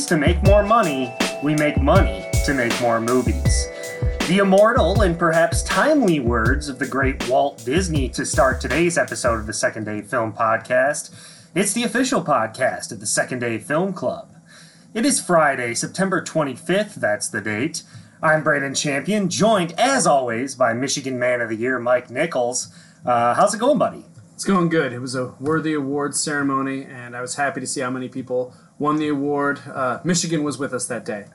Movies to make more money, we make money to make more movies. The immortal and perhaps timely words of the great Walt Disney to start today's episode of the Second Day Film Podcast. It's the official podcast of the Second Day Film Club. It is Friday, September 25th, that's the date. I'm Brandon Champion, joined as always by Michigan Man of the Year, Mike Nichols. Uh, how's it going, buddy? It's going good. It was a worthy awards ceremony, and I was happy to see how many people won the award. Uh, Michigan was with us that day.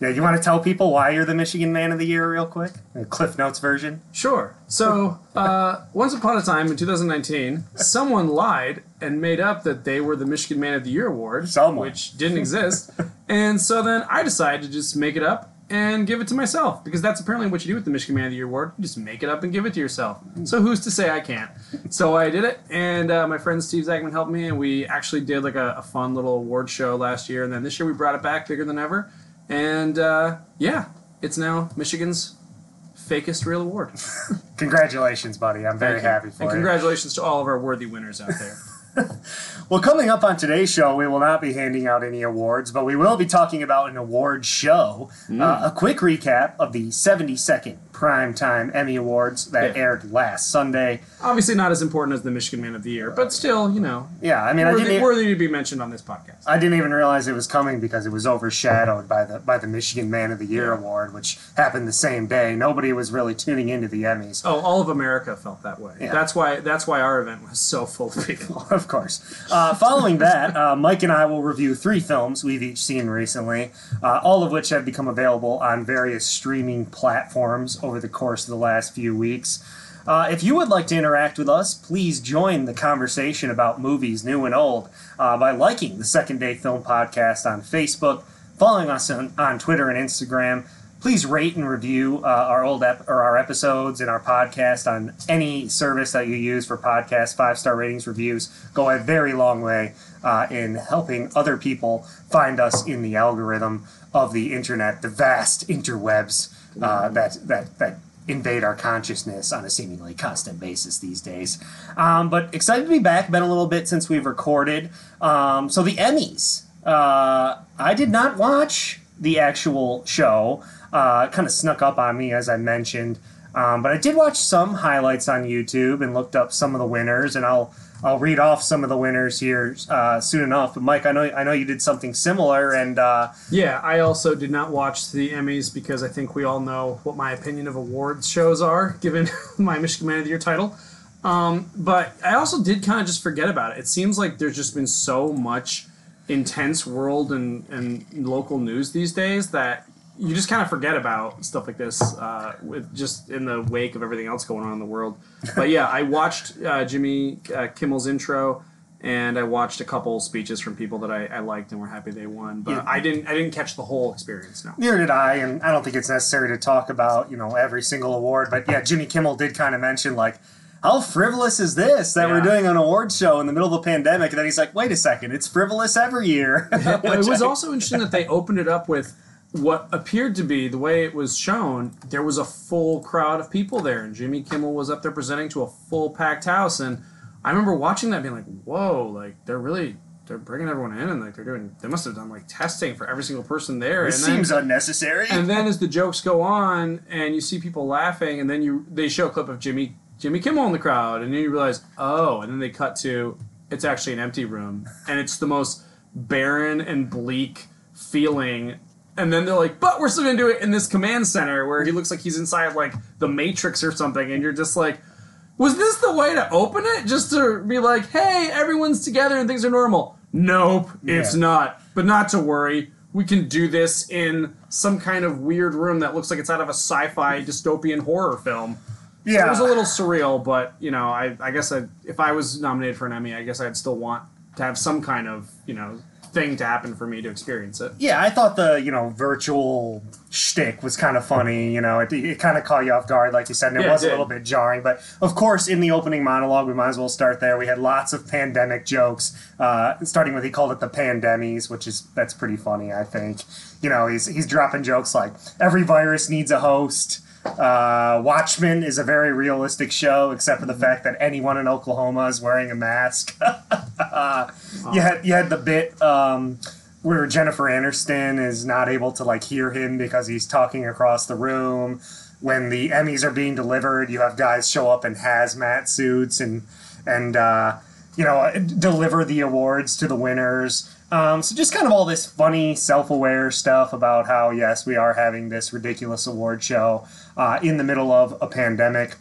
Now, you want to tell people why you're the Michigan Man of the Year, real quick? A Cliff Notes version. Sure. So, uh, once upon a time in 2019, someone lied and made up that they were the Michigan Man of the Year award, Someone. which didn't exist. and so then I decided to just make it up and give it to myself because that's apparently what you do with the Michigan Man of the Year award. You just make it up and give it to yourself. So who's to say I can't? So I did it, and uh, my friend Steve Zagman helped me, and we actually did like a, a fun little award show last year, and then this year we brought it back bigger than ever, and uh, yeah, it's now Michigan's fakest real award. Congratulations, buddy. I'm very happy for and you. And congratulations to all of our worthy winners out there. Well, coming up on today's show, we will not be handing out any awards, but we will be talking about an award show. Mm. Uh, a quick recap of the 72nd Primetime Emmy Awards that Yeah. aired last Sunday. Obviously, not as important as the Michigan Man of the Year, but still, you know, Yeah, I mean, I worthy, didn't, e- worthy to be mentioned on this podcast. I didn't even realize it was coming because it was overshadowed by the by the Michigan Man of the Year Yeah. award, which happened the same day. Nobody was really tuning into the Emmys. Oh, all of America felt that way. Yeah. That's why. That's why our event was so full of people. Of course. Uh, following that, uh, Mike and I will review three films we've each seen recently, uh, all of which have become available on various streaming platforms over the course of the last few weeks. Uh, if you would like to interact with us, please join the conversation about movies new and old uh, by liking the Second Day Film Podcast on Facebook, following us on, on Twitter and Instagram. Please rate and review uh, our old ep- or our episodes and our podcast on any service that you use for podcasts. Five star ratings, reviews go a very long way uh, in helping other people find us in the algorithm of the internet, the vast interwebs uh, that that that invade our consciousness on a seemingly constant basis these days. Um, but excited to be back. Been a little bit since we've recorded. Um, so the Emmys. Uh, I did not watch the actual show. Uh, kind of snuck up on me, as I mentioned. Um, but I did watch some highlights on YouTube and looked up some of the winners, and I'll I'll read off some of the winners here uh, soon enough. But Mike, I know I know you did something similar, and uh, Yeah, I also did not watch the Emmys because I think we all know what my opinion of awards shows are, given my Michigan Man of the Year title. Um, but I also did kind of just forget about it. It seems like there's just been so much intense world and, and local news these days that you just kind of forget about stuff like this uh, with just in the wake of everything else going on in the world. But yeah, I watched uh, Jimmy uh, Kimmel's intro, and I watched a couple speeches from people that I, I liked and were happy they won. But Yeah. I didn't I didn't catch the whole experience. No. Neither did I, and I don't think it's necessary to talk about you know every single award. But yeah, Jimmy Kimmel did kind of mention like, how frivolous is this that we're doing an award show in the middle of a pandemic? And then he's like, wait a second, it's frivolous every year. it was I- also interesting that they opened it up with what appeared to be the way it was shown. There was a full crowd of people there, and Jimmy Kimmel was up there presenting to a full packed house. And I remember watching that, being like, "Whoa! Like they're really." They're bringing everyone in, and like they're doing. They must have done like testing for every single person there. And then- seems unnecessary. and then as the jokes go on and you see people laughing and then you they show a clip of Jimmy Jimmy Kimmel in the crowd and then you realize oh and then they cut to it's actually an empty room and it's the most barren and bleak feeling and then they're like but we're still gonna do it in this command center where he looks like he's inside like the matrix or something. And you're just like was this the way to open it? Just to be like hey everyone's together and things are normal nope it's Yeah. not. But not to worry. We can do this in some kind of weird room that looks like it's out of a sci-fi dystopian horror film. So yeah, it was a little surreal but you know i, I guess I, if i was nominated for an emmy i guess i'd still want to have some kind of you know thing to happen for me to experience it yeah. I thought the you know virtual shtick was kind of funny. You know, it, it kind of caught you off guard, like you said, and it Yeah, it was a little bit jarring. But of course, in the opening monologue, we might as well start there. We had lots of pandemic jokes, uh, starting with he called it the pandemies, which is that's pretty funny. I think. You know, he's he's dropping jokes like every virus needs a host. Uh, Watchmen is a very realistic show, except for the fact that anyone in Oklahoma is wearing a mask. you had you had the bit um, where Jennifer Aniston is not able to like hear him because he's talking across the room. When the Emmys are being delivered, you have guys show up in hazmat suits and and uh, you know deliver the awards to the winners. Um, so just kind of all this funny, self-aware stuff about how yes, we are having this ridiculous award show uh, in the middle of a pandemic.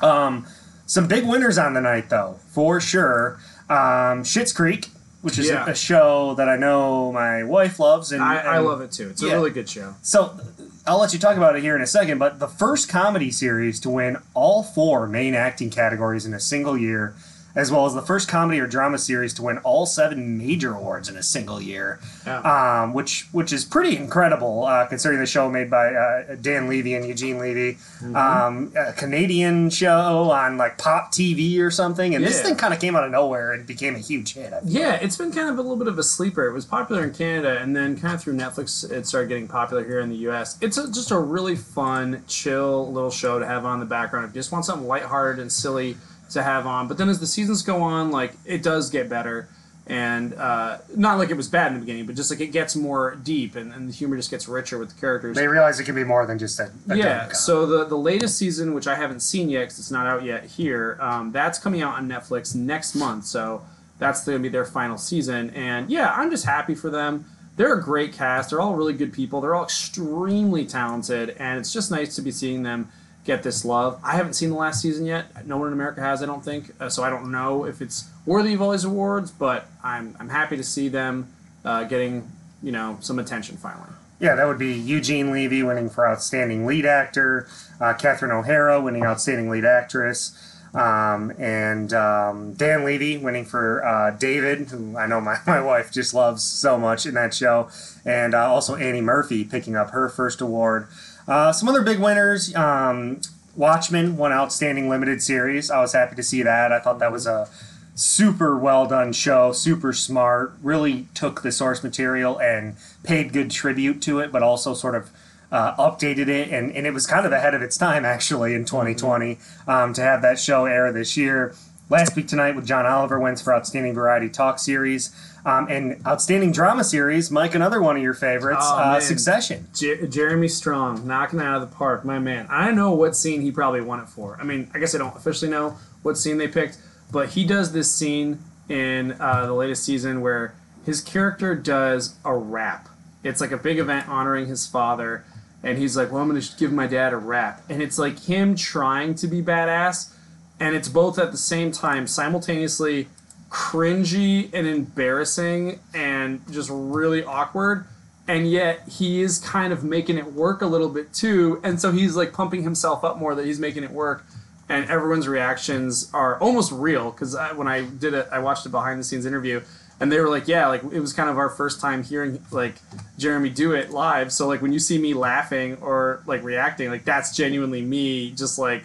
Um, some big winners on the night, though, for sure. Um, Schitt's Creek, which is Yeah. a, a show that I know my wife loves, and I, I love it too. It's a Yeah. really good show. So I'll let you talk about it here in a second. But the first comedy series to win all four main acting categories in a single year, as well as the first comedy or drama series to win all seven major awards in a single year, Yeah. um, which which is pretty incredible uh, considering the show made by uh, Dan Levy and Eugene Levy, Mm-hmm. um, a Canadian show on like Pop TV or something, and this thing kind of came out of nowhere and became a huge hit. I. Yeah, it's been kind of a little bit of a sleeper. It was popular in Canada, and then kind of through Netflix, it started getting popular here in the U.S. It's a, just a really fun, chill little show to have on the background. If you just want something lighthearted and silly to have on, but then as the seasons go on, like it does get better, and uh, not like it was bad in the beginning, but just like it gets more deep, and, and the humor just gets richer with the characters. They realize it can be more than just a, a Yeah, so the the latest season, which I haven't seen yet because it's not out yet here, um, that's coming out on Netflix next month. So that's going to be their final season, and yeah, I'm just happy for them. They're a great cast. They're all really good people. They're all extremely talented, and it's just nice to be seeing them get this love. I haven't seen the last season yet. No one in America has, I don't think. Uh, so I don't know if it's worthy of all these awards, but I'm I'm happy to see them uh, getting you know some attention finally. Yeah, that would be Eugene Levy winning for Outstanding Lead Actor, uh, Catherine O'Hara winning Outstanding Lead Actress, um, and um, Dan Levy winning for uh, David, who I know my, my wife just loves so much in that show, and uh, also Annie Murphy picking up her first award. Uh, some other big winners. Um, Watchmen won Outstanding Limited Series. I was happy to see that. I thought that was a super well done show, super smart, really took the source material and paid good tribute to it, but also sort of uh, updated it. And, and it was kind of ahead of its time, actually, in 2020 um, to have that show air this year. Last week tonight with John Oliver wins for Outstanding Variety Talk Series. Um, and Outstanding Drama Series, Mike, another one of your favorites, Oh, uh. Succession. Jer- Jeremy Strong knocking it out of the park, my man. I know what scene he probably won it for. I mean, I guess I don't officially know what scene they picked, but he does this scene in uh, the latest season where his character does a rap. It's like a big event honoring his father, and he's like, "Well, I'm going to give my dad a rap," and it's like him trying to be badass, and it's both at the same time simultaneously cringy and embarrassing and just really awkward. And yet he is kind of making it work a little bit too. And so he's like pumping himself up more that he's making it work. And everyone's reactions are almost real because when i did it i watched a behind the scenes interview and they were like yeah like it was kind of our first time hearing like jeremy do it live. So like when you see me laughing or like reacting like that's genuinely me just like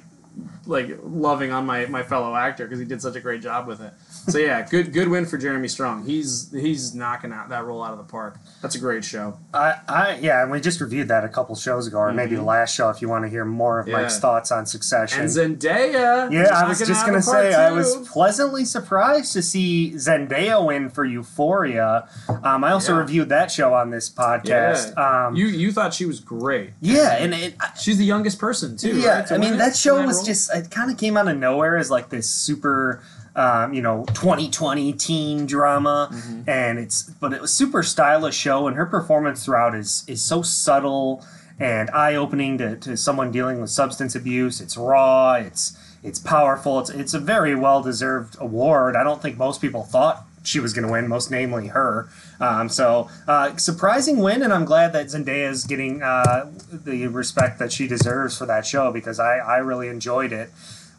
like loving on my my fellow actor because he did such a great job with it. So yeah, good good win for Jeremy Strong. He's he's knocking out that role out of the park. That's a great show. I, I, yeah, and we just reviewed that a couple shows ago, or maybe the last show if you want to hear more of Mm-hmm. Yeah. Mike's thoughts on Succession. And Zendaya. Yeah, I was just gonna say I was pleasantly surprised to see Zendaya win for Euphoria. Um, I also Yeah. reviewed that show on this podcast. Yeah. Um, you you thought she was great. yeah, and it, She's the youngest person too. yeah, right, I mean that show was role? just it kind of came out of nowhere as like this super. Um, you know, 2020 teen drama, Mm-hmm. and it's but it was super stylish show, and her performance throughout is is so subtle and eye opening to, to someone dealing with substance abuse. It's raw, it's it's powerful. It's it's a very well deserved award. I don't think most people thought she was going to win, most namely her. Um, so uh, surprising win, and I'm glad that Zendaya is getting uh, the respect that she deserves for that show because I I really enjoyed it.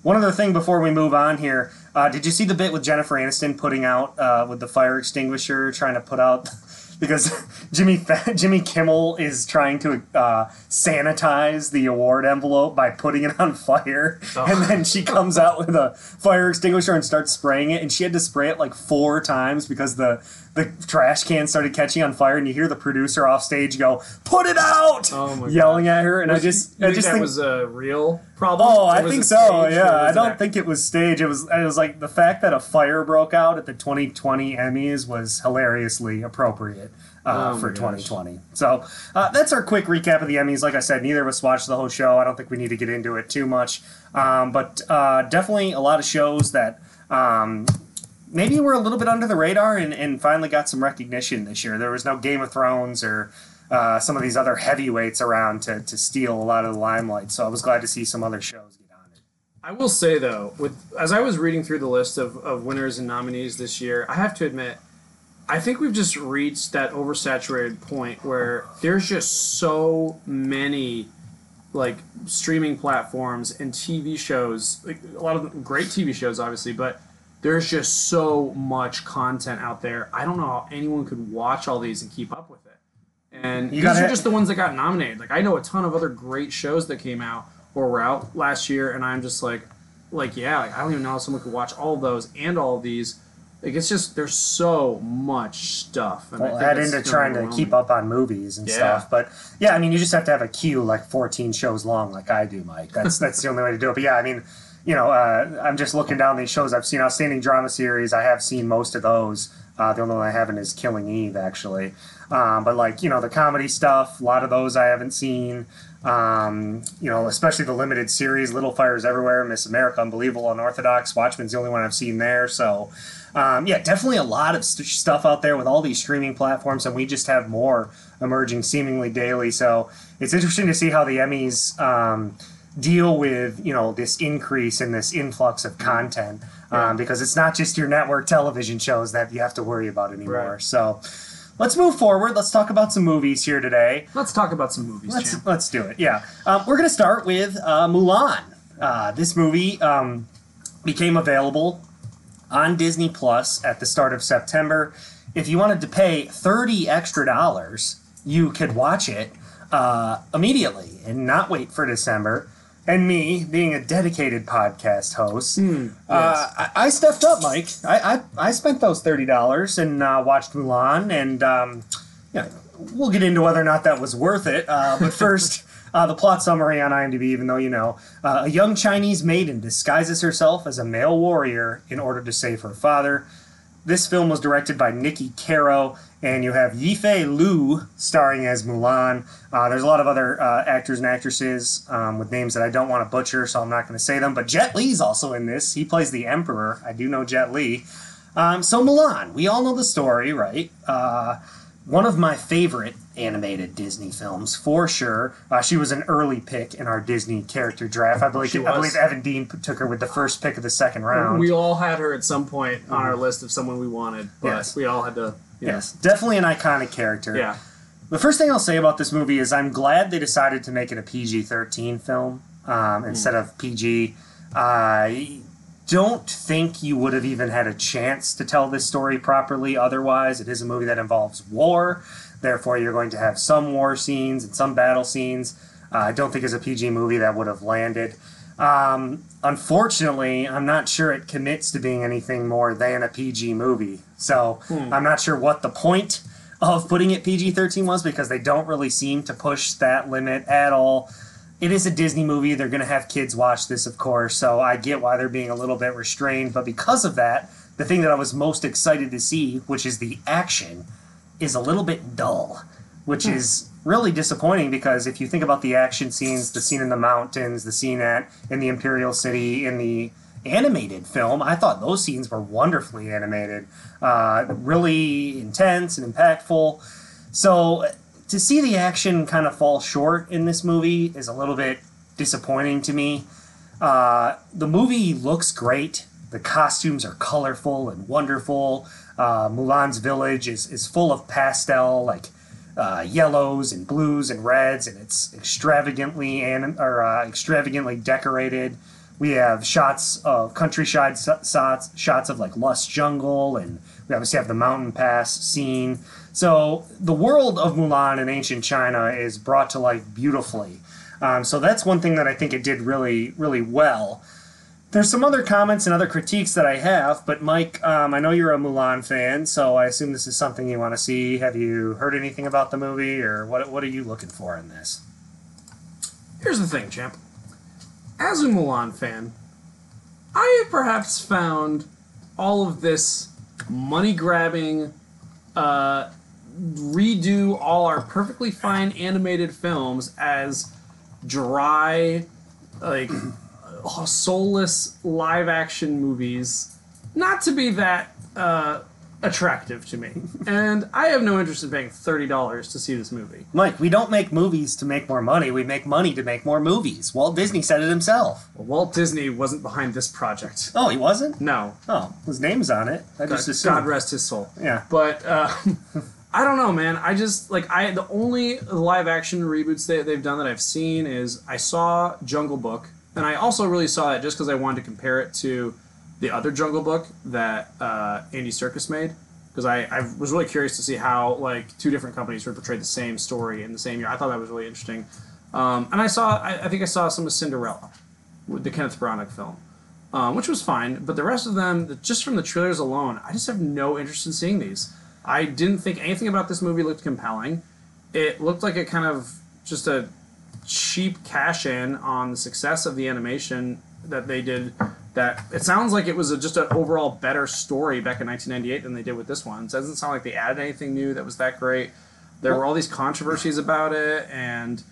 One other thing before we move on here, uh, did you see the bit with Jennifer Aniston putting out uh, with the fire extinguisher, trying to put out? Because Jimmy Jimmy Kimmel is trying to uh, sanitize the award envelope by putting it on fire, and then she comes out with a fire extinguisher and starts spraying it, and she had to spray it like four times because the the trash can started catching on fire, and you hear the producer off stage go, "Put it out!" Oh yelling at her, and I just You I think just that think was a real problem? Oh, I think so. Yeah, I don't think it was stage. It was. It was like the fact that a fire broke out at the 2020 Emmys was hilariously appropriate uh, Oh for my gosh. 2020. So uh, that's our quick recap of the Emmys. Like I said, neither of us watched the whole show. I don't think we need to get into it too much, um, but uh, definitely a lot of shows that. Um, Maybe we're a little bit under the radar and, and finally got some recognition this year. There was no Game of Thrones or uh, some of these other heavyweights around to, to steal a lot of the limelight. So I was glad to see some other shows get on it. I will say though, with as I was reading through the list of, of winners and nominees this year, I have to admit, I think we've just reached that oversaturated point where there's just so many like streaming platforms and TV shows, like a lot of great TV shows, obviously, but there's just so much content out there. I don't know how anyone could watch all these and keep up with it. And You these are just the ones that got nominated. Like I know a ton of other great shows that came out or were out last year, and I'm just like, like yeah, like, I don't even know how someone could watch all of those and all of these. Like it's just there's so much stuff. And Well, add into trying to keep up on movies and Yeah. stuff. But yeah, I mean, you just have to have a queue like 14 shows long, like I do, Mike. That's that's the only way to do it. But yeah, I mean, you know, uh, I'm just looking down these shows. I've seen Outstanding Drama Series. I have seen most of those. Uh, the only one I haven't is Killing Eve, actually. Um, but like you know, the comedy stuff, a lot of those I haven't seen. Um, you know, especially the limited series, Little Fires Everywhere, Miss America, Unbelievable, Unorthodox. Watchmen's the only one I've seen there. So, um, yeah, definitely a lot of st- stuff out there with all these streaming platforms, and we just have more emerging seemingly daily. So it's interesting to see how the Emmys um, deal with you know this increase in this influx of content um, because it's not just your network television shows that you have to worry about anymore. Right. So. Let's move forward. Let's talk about some movies here today. Let's talk about some movies, Let's let's do it. Yeah, um, we're gonna start with uh, Mulan. Uh, this movie um, became available on Disney Plus at the start of September. If you wanted to pay thirty extra dollars, you could watch it uh, immediately and not wait for December. And me, being a dedicated podcast host, uh, I, I stepped up, Mike. I, I, I spent those thirty dollars and uh, watched Mulan, and um, yeah, we'll get into whether or not that was worth it. Uh, but first, uh, the plot summary on IMDb, even though you know, uh, a young Chinese maiden disguises herself as a male warrior in order to save her father. This film was directed by Niki Caro, and you have Yifei Liu starring as Mulan. Uh, there's a lot of other uh, actors and actresses um, with names that I don't want to butcher, so I'm not going to say them. But Jet Li's also in this. He plays the Emperor. I do know Jet Li. Um, so Mulan, we all know the story, right? Uh, one of my favorite animated Disney films, for sure. Uh, she was an early pick in our Disney character draft. I believe I believe Evan Dean took her with the first pick of the second round. We all had her at some point on our list of someone we wanted, but Yes. we all had to. you know, yes, definitely an iconic character. Yeah. The first thing I'll say about this movie is I'm glad they decided to make it a PG 13 film um, instead of PG. I don't think you would have even had a chance to tell this story properly otherwise. It is a movie that involves war, therefore, you're going to have some war scenes and some battle scenes. Uh, I don't think as a PG movie that would have landed. Um, unfortunately, I'm not sure it commits to being anything more than a PG movie. So I'm not sure what the point of putting it PG 13 was because they don't really seem to push that limit at all. It is a Disney movie. They're going to have kids watch this, of course. So I get why they're being a little bit restrained. But because of that, the thing that I was most excited to see, which is the action, is a little bit dull, which is really disappointing because if you think about the action scenes, the scene in the mountains, the scene at in the Imperial City, in the animated film, I thought those scenes were wonderfully animated, uh, really intense and impactful. So to see the action kind of fall short in this movie is a little bit disappointing to me. Uh, the movie looks great. The costumes are colorful and wonderful. Uh, Mulan's village is, is full of pastel, like uh, yellows and blues and reds, and it's extravagantly anim- or uh, extravagantly decorated. We have shots of countryside shots, shots of like lush jungle, and we obviously have the mountain pass scene. So the world of Mulan in ancient China is brought to life beautifully. Um, so that's one thing that I think it did really, really well. There's some other comments and other critiques that I have, but Mike, um, I know you're a Mulan fan, so I assume this is something you want to see. Have you heard anything about the movie, or what? What are you looking for in this? Here's the thing, champ. as a Mulan fan, I have perhaps found all of this money grabbing, uh, redo all our perfectly fine animated films as dry, like soulless live action movies not to be that uh, attractive to me. And I have no interest in paying $30 to see this movie. Mike, we don't make movies to make more money. We make money to make more movies. Walt Disney said it himself. Well, Walt Disney wasn't behind this project. Oh, he wasn't? No. Oh, his name's on it. I just God, assumed. God rest his soul. Yeah. But uh, I don't know, man. I just like I the only live action reboots they, they've done that I've seen is I saw Jungle Book, and I also really saw it just because I wanted to compare it to the other Jungle Book that uh, Andy Serkis made. Because I, I was really curious to see how like two different companies would portray the same story in the same year. I thought that was really interesting. Um, and I saw I, I think I saw some of Cinderella, with the Kenneth Branagh film. Um, which was fine, but the rest of them, just from the trailers alone, I just have no interest in seeing these. I didn't think anything about this movie looked compelling. It looked like a kind of just a cheap cash in on the success of the animation that they did. That it sounds like it was a, just an overall better story back in 1998 than they did with this one. It doesn't sound like they added anything new that was that great. There were all these controversies about it, and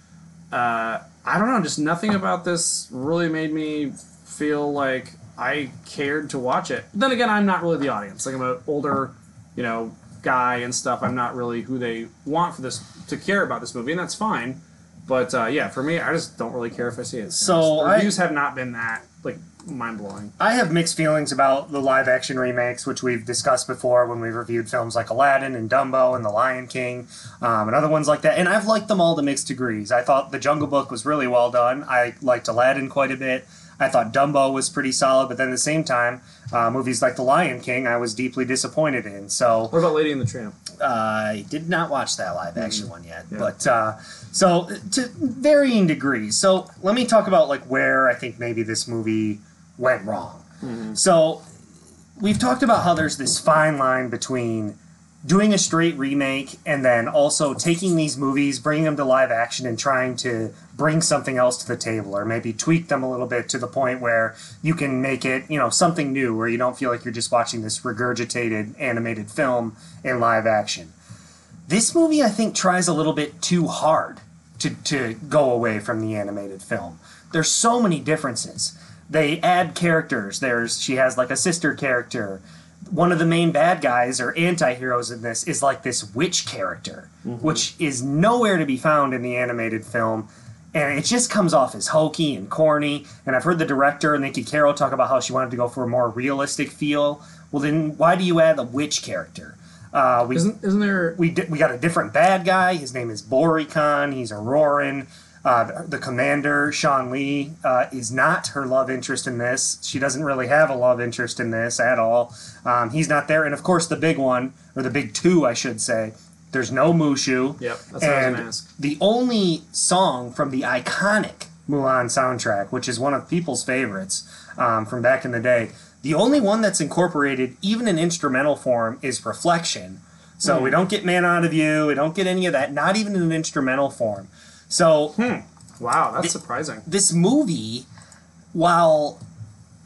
uh, I don't know, just nothing about this really made me feel like I cared to watch it. Then again, I'm not really the audience. Like I'm an older, you know, guy and stuff. I'm not really who they want for this to care about this movie, and that's fine. But uh, yeah, for me, I just don't really care if I see it. So the I- reviews have not been that like mind blowing. I have mixed feelings about the live action remakes, which we've discussed before when we reviewed films like Aladdin and Dumbo and The Lion King um, and other ones like that. And I've liked them all to mixed degrees. I thought The Jungle Book was really well done. I liked Aladdin quite a bit. I thought Dumbo was pretty solid, but then at the same time, uh, movies like The Lion King, I was deeply disappointed in. So What about Lady and the Tramp? I did not watch that live action one yet, Yeah. but uh, so to varying degrees. So let me talk about like where I think maybe this movie went wrong. So we've talked about how there's this fine line between doing a straight remake and then also taking these movies, bringing them to live action, and trying to bring something else to the table, or maybe tweak them a little bit to the point where you can make it, you know, something new, where you don't feel like you're just watching this regurgitated animated film in live action. This movie, I think, tries a little bit too hard to, to go away from the animated film. There's so many differences. They add characters. There's she has like a sister character. One of the main bad guys or anti-heroes in this is like this witch character, which is nowhere to be found in the animated film. And it just comes off as hokey and corny. And I've heard the director, Niki Caro talk about how she wanted to go for a more realistic feel. Well, then why do you add a witch character? Uh, we Isn't isn't there? we di- we got a different bad guy. His name is Böri Khan. He's a Rouran. Uh, the, commander, Sean Lee, uh, is not her love interest in this. She doesn't really have a love interest in this at all. Um, he's not there. And of course, the big one, or the big two, I should say, there's no Mushu. Yep, that's what I was and ask. The only song from the iconic Mulan soundtrack, which is one of people's favorites um, from back in the day, the only one that's incorporated, even in instrumental form, is Reflection. So Hmm. we don't get Man Out of You, we don't get any of that, not even in an instrumental form. So hmm. Wow, that's surprising. this movie, while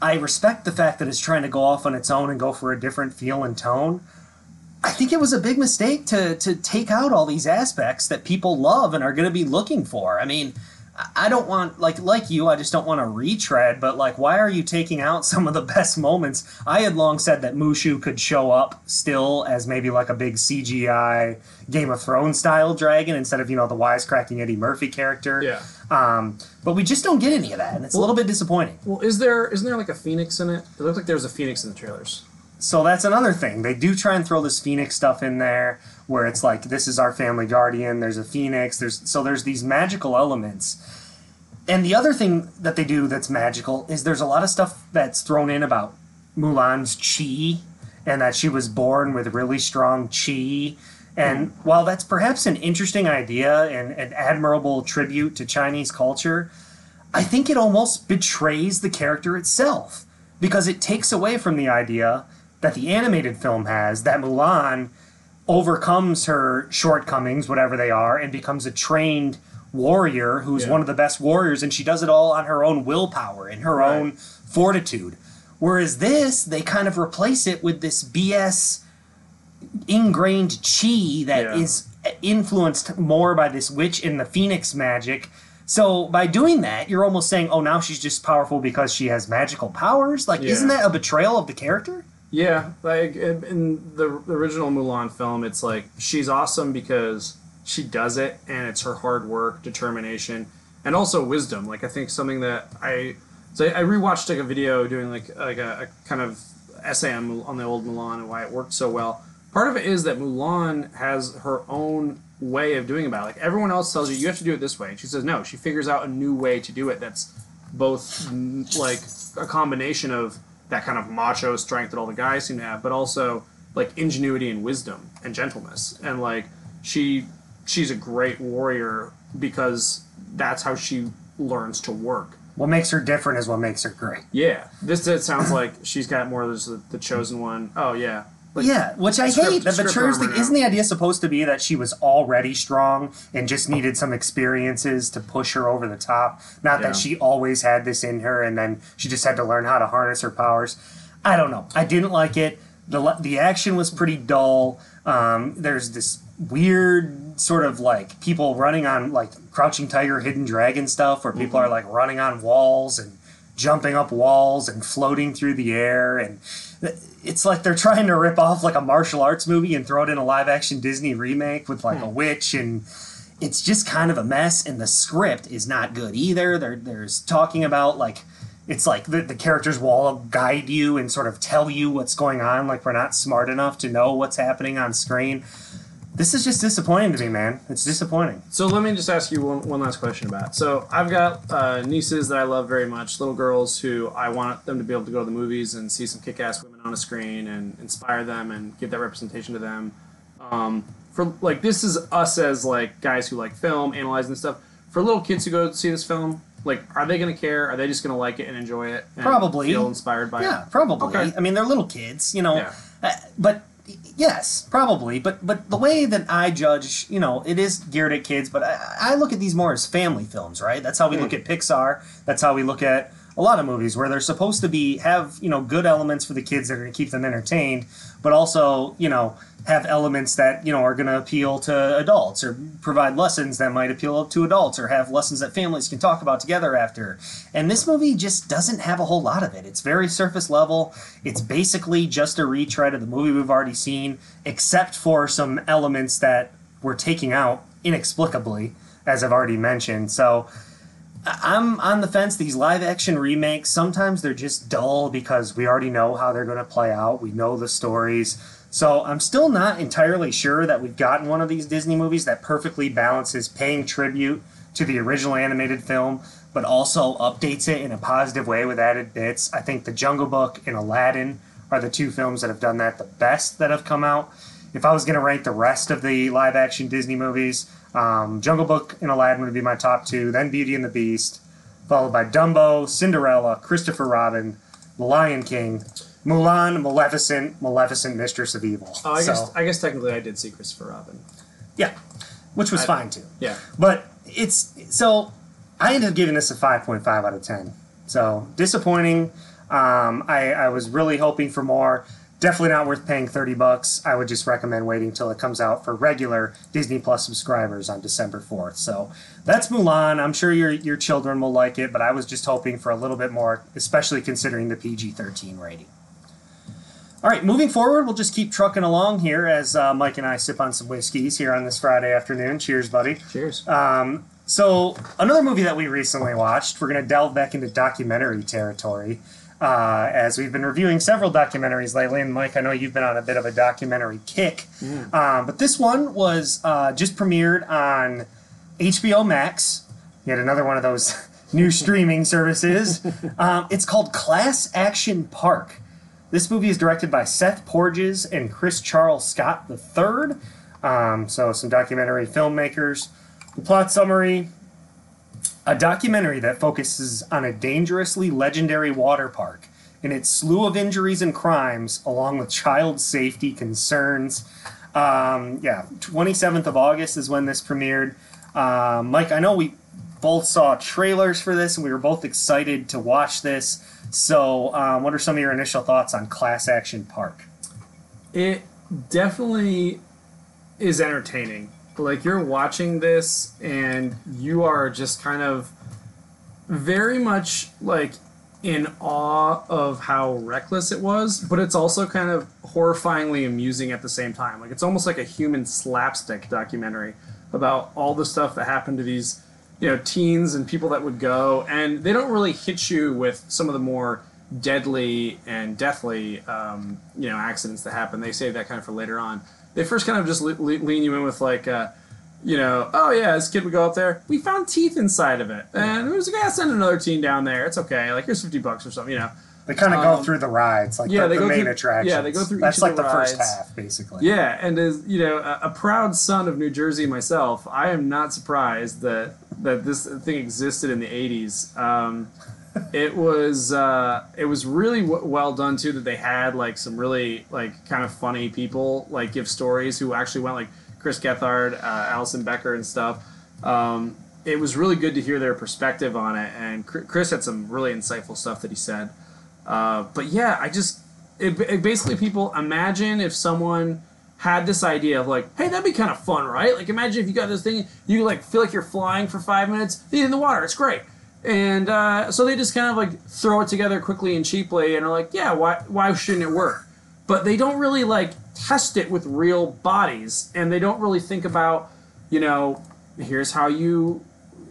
I respect the fact that it's trying to go off on its own and go for a different feel and tone, I think it was a big mistake to to take out all these aspects that people love and are going to be looking for. I mean, I- don't want like like you, I just don't want to retread. But like, why are you taking out some of the best moments? I had long said that Mushu could show up still as maybe like a big CGI Game of Thrones style dragon instead of you know the wisecracking Eddie Murphy character. Yeah. Um, but we just don't get any of that, and it's a little bit disappointing. Well, is there isn't there like a phoenix in it? It looked like there was a phoenix in the trailers. So that's another thing. They do try and throw this phoenix stuff in there, where it's like this is our family guardian. There's a phoenix. There's so there's these magical elements. And the other thing that they do that's magical is there's a lot of stuff that's thrown in about Mulan's chi, and that she was born with really strong chi. And hmm. while that's perhaps an interesting idea and an admirable tribute to Chinese culture, I think it almost betrays the character itself because it takes away from the idea that the animated film has that Mulan overcomes her shortcomings, whatever they are, and becomes a trained warrior who's Yeah. one of the best warriors, and she does it all on her own willpower and her Right. own fortitude. Whereas this, they kind of replace it with this BS ingrained chi that is Yeah. influenced more by this witch in the phoenix magic. So by doing that, you're almost saying, "Oh, now she's just powerful because she has magical powers." Like, Yeah. isn't that a betrayal of the character? Yeah, like in the original Mulan film, it's like she's awesome because she does it, and it's her hard work, determination, and also wisdom. Like I think something that I so I rewatched like a video doing like like a, a kind of essay on, on the old Mulan and why it worked so well. Part of it is that Mulan has her own way of doing about it. Like everyone else tells you, you have to do it this way, and she says no. She figures out a new way to do it that's both like a combination of that kind of macho strength that all the guys seem to have, but also like ingenuity and wisdom and gentleness. And like she she's a great warrior because that's how she learns to work. What makes her different is what makes her great. Yeah, this it sounds like she's got more of this, the, the chosen one. Oh yeah, like, yeah, which I script- hate. That the. now. Isn't the idea supposed to be that she was already strong and just needed some experiences to push her over the top? Not Yeah. that she always had this in her, and then she just had to learn how to harness her powers. I don't know. I didn't like it. the The action was pretty dull. Um, there's this weird sort of like people running on like Crouching Tiger, Hidden Dragon stuff, where people Mm-hmm. are like running on walls and jumping up walls and floating through the air and it's like they're trying to rip off like a martial arts movie and throw it in a live action Disney remake with like a hmm. witch and it's just kind of a mess and the script is not good either. There there's talking about like it's like the, the characters will all guide you and sort of tell you what's going on like we're not smart enough to know what's happening on screen. This is just disappointing to me, man. It's disappointing. So let me just ask you one, one last question about. it. So I've got uh, nieces that I love very much, little girls who I want them to be able to go to the movies and see some kick-ass women on a screen and inspire them and give that representation to them. Um, for like this is us as like guys who like film, analyzing stuff. For little kids who go see this film, like are they going to care? Are they just going to like it and enjoy it? And Probably. feel inspired by Yeah, it. probably. Okay. I mean, they're little kids, you know. Yeah. Uh, but yes, probably. But but the way that I judge, you know, it is geared at kids. But I, I look at these more as family films, right? That's how we look hmm. at Pixar. That's how we look at a lot of movies where they're supposed to be have you know good elements for the kids that are going to keep them entertained, but also you know have elements that you know are going to appeal to adults or provide lessons that might appeal to adults or have lessons that families can talk about together after. And this movie just doesn't have a whole lot of it. It's very surface level. It's basically just a retread of the movie we've already seen, except for some elements that we're taking out inexplicably, as I've already mentioned. So I'm on the fence. These live action remakes, sometimes they're just dull because we already know how they're going to play out. We know the stories. So I'm still not entirely sure that we've gotten one of these Disney movies that perfectly balances paying tribute to the original animated film, but also updates it in a positive way with added bits. I think The Jungle Book and Aladdin are the two films that have done that the best that have come out. If I was going to rank the rest of the live action Disney movies, um, Jungle Book and Aladdin would be my top two, then Beauty and the Beast, followed by Dumbo, Cinderella, Christopher Robin, The Lion King, Mulan, Maleficent, Maleficent, Mistress of Evil. Oh, I So, guess I guess technically I did see Christopher Robin. yeah, which was I- fine too. Yeah. But it's so I ended up giving this a 5.5 out of 10. So disappointing. Um, I, I was really hoping for more. Definitely not worth paying 30 bucks. I would just recommend waiting until it comes out for regular Disney Plus subscribers on December 4th. So that's Mulan. I'm sure your your children will like it, but I was just hoping for a little bit more, especially considering the PG-13 rating. All right, moving forward, we'll just keep trucking along here as uh, Mike and I sip on some whiskeys here on this Friday afternoon. Cheers, buddy. Cheers. So, another movie that we recently watched, we're going to delve back into documentary territory. Uh, as we've been reviewing several documentaries lately, and Mike, I know you've been on a bit of a documentary kick. Um, but this one was uh, just premiered on HBO Max, yet another one of those new streaming services. Um, it's called Class Action Park. This movie is directed by Seth Porges and Chris Charles Scott III. Um, so, some documentary filmmakers. The plot summary a documentary that focuses on a dangerously legendary water park and its slew of injuries and crimes, along with child safety concerns. Um, yeah, 27th of August is when this premiered. Uh, Mike, I know we both saw trailers for this and we were both excited to watch this. So, um, what are some of your initial thoughts on Class Action Park? It definitely is entertaining. Like you're watching this and you are just kind of very much like in awe of how reckless it was, but it's also kind of horrifyingly amusing at the same time. Like it's almost like a human slapstick documentary about all the stuff that happened to these, you know, teens and people that would go, and they don't really hit you with some of the more deadly and deathly, um, you know, accidents that happen. They save that kind of for later on. They first kind of just le- le- lean you in with like. Uh, you know, oh yeah, this kid would go up there. We found teeth inside of it, and it was like, yeah, send another teen down there. It's okay. Like here's fifty bucks or something. You know. They kind of Um, go through the rides, like yeah, the, they the go main through- attractions. yeah, they go through That's like the the, first half, basically. Yeah, and as you know, a, a proud son of New Jersey myself, I am not surprised that that this thing existed in the '80s. Um, it was uh, it was really w- well done too. That they had like some really like kind of funny people like give stories who actually went like Chris Gethard, uh, Alison Becker, and stuff. Um, it was really good to hear their perspective on it, and Chris had some really insightful stuff that he said. Uh, but yeah, I just it, it basically people imagine if someone had this idea of like, hey, that'd be kind of fun, right? Like imagine if you got this thing, you like feel like you're flying for five minutes in the water. It's great. And uh, so they just kind of like throw it together quickly and cheaply, and are like, yeah, why why shouldn't it work? But they don't really like test it with real bodies, and they don't really think about, you know, here's how you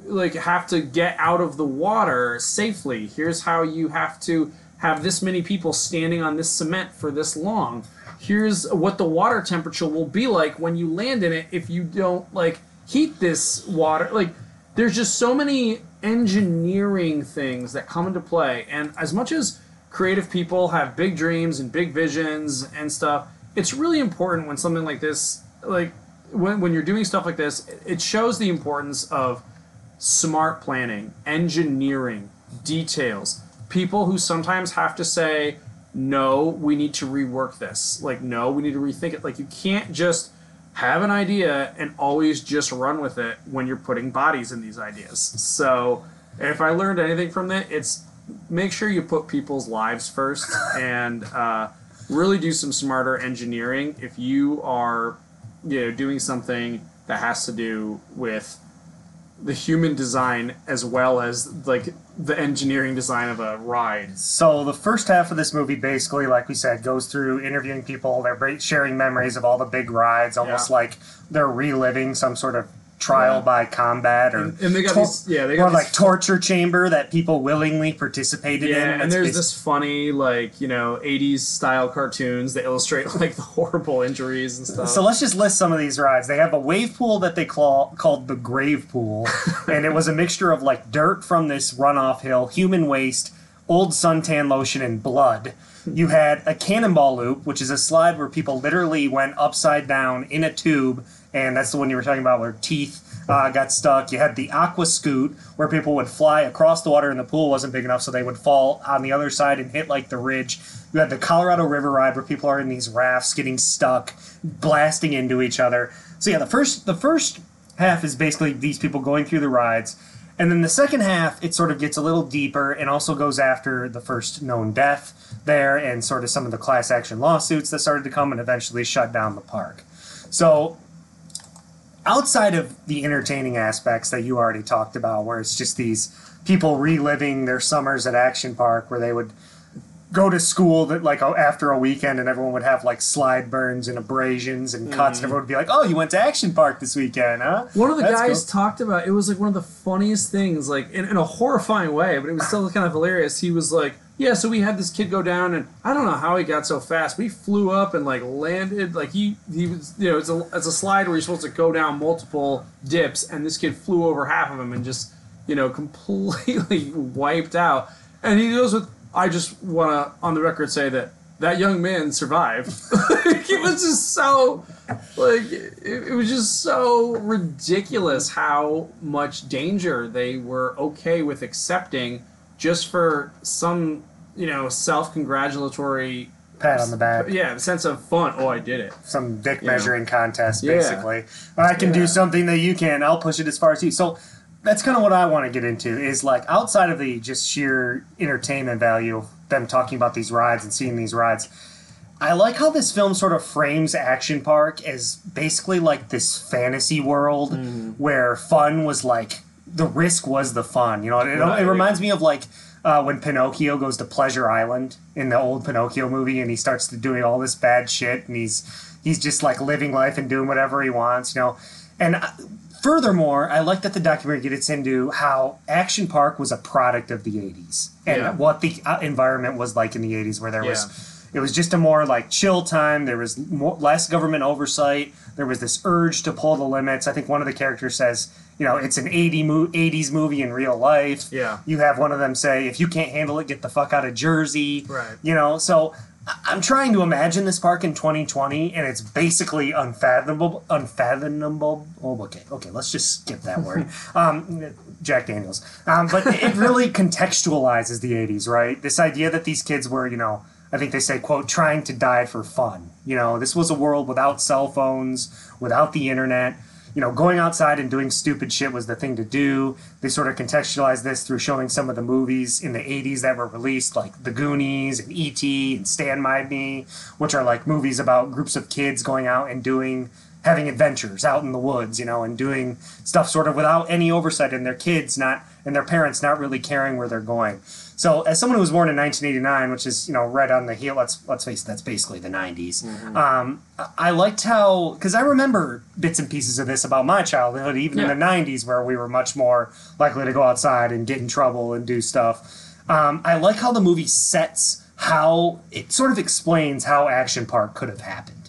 like have to get out of the water safely. Here's how you have to have this many people standing on this cement for this long. Here's what the water temperature will be like when you land in it if you don't like heat this water. Like there's just so many engineering things that come into play and as much as creative people have big dreams and big visions and stuff, it's really important when something like this like when, when you're doing stuff like this, it shows the importance of smart planning, engineering, details. People who sometimes have to say, no, we need to rework this. Like, no, we need to rethink it. Like, you can't just have an idea and always just run with it when you're putting bodies in these ideas. So, if I learned anything from that, it's make sure you put people's lives first and uh, really do some smarter engineering if you are you know doing something that has to do with the human design as well as like the engineering design of a ride. So the first half of this movie, basically, like we said, goes through interviewing people. They're sharing memories of all the big rides, almost Yeah. like they're reliving some sort of trial Yeah. by combat or And- and they got tor- these- yeah, they got or like torture chamber that people willingly participated in. Yeah, and there's this funny like you know '80s style cartoons that illustrate like the horrible injuries and stuff. So let's just list some of these rides. They have a wave pool that they call called the Grave Pool, and it was a mixture of like dirt from this runoff hill, human waste, old suntan lotion, and blood. You had a cannonball loop, which is a slide where people literally went upside down in a tube, and that's the one you were talking about where teeth uh, got stuck. You had the Aqua Skoot, where people would fly across the water and the pool wasn't big enough, so they would fall on the other side and hit like the ridge. You had the Colorado River ride, where people are in these rafts getting stuck, blasting into each other. So yeah, the first the first half is basically these people going through the rides. And then the second half, it sort of gets a little deeper and also goes after the first known death there and sort of some of the class action lawsuits that started to come and eventually shut down the park. So outside of the entertaining aspects that you already talked about, where it's just these people reliving their summers at Action Park, where they would go to school that like oh, after a weekend and everyone would have like slide burns and abrasions and cuts and mm-hmm. everyone would be like oh you went to action park this weekend huh One of the That's guys cool. talked about it was like one of the funniest things, like in, in a horrifying way, but it was still kind of hilarious. He was like, "Yeah, so we had this kid go down, and I don't know how he got so fast, he flew up and like landed. Like he he was, you know, it's a it's a slide where you're supposed to go down multiple dips, and this kid flew over half of them and just you know completely wiped out. And he goes with, "I just want to on the record say that." That young man survived. it was just so like it, it was just so ridiculous how much danger they were okay with accepting just for some you know self-congratulatory pat on the back. Yeah, the sense of fun. Oh, I did it. Some dick You know. measuring contest, Yeah. basically. I can do something that you can. I'll push it as far as you. So that's kind of what I want to get into is like outside of the just sheer entertainment value of them talking about these rides and seeing these rides. I like how this film sort of frames Action Park as basically like this fantasy world Mm-hmm. where fun was like the risk was the fun. You know, it, Right, it reminds me of like uh, when Pinocchio goes to Pleasure Island in the old Pinocchio movie, and he starts to doing all this bad shit, and he's he's just like living life and doing whatever he wants. You know, and. uh, Furthermore, I like that the documentary gets into how Action Park was a product of the 80s and Yeah. what the uh, environment was like in the 80s, where there Yeah. was it was just a more like chill time. There was more, less government oversight. There was this urge to pull the limits. I think one of the characters says, you know, it's an 80 mo- 80s movie in real life. Yeah. You have one of them say, if you can't handle it, get the fuck out of Jersey. Right. You know, so I'm trying to imagine this park in 2020, and it's basically unfathomable. Unfathomable. Oh, okay. Okay, let's just skip that word. um, Jack Daniels. Um, but it really contextualizes the 80s, right? This idea that these kids were, you know, I think they say, quote, trying to die for fun. You know, this was a world without cell phones, without the internet. You know, going outside and doing stupid shit was the thing to do. They sort of contextualized this through showing some of the movies in the 80s that were released, like The Goonies and E.T. and Stand By Me, which are like movies about groups of kids going out and doing having adventures out in the woods, you know, and doing stuff sort of without any oversight and their kids not and their parents not really caring where they're going. So, as someone who was born in 1989, which is you know right on the heel, let's let's face it, that's basically the 90s. Um, I- I liked how because I remember bits and pieces of this about my childhood, even Yeah. in the 90s, where we were much more likely to go outside and get in trouble and do stuff. Um, I like how the movie sets how it sort of explains how Action Park could have happened.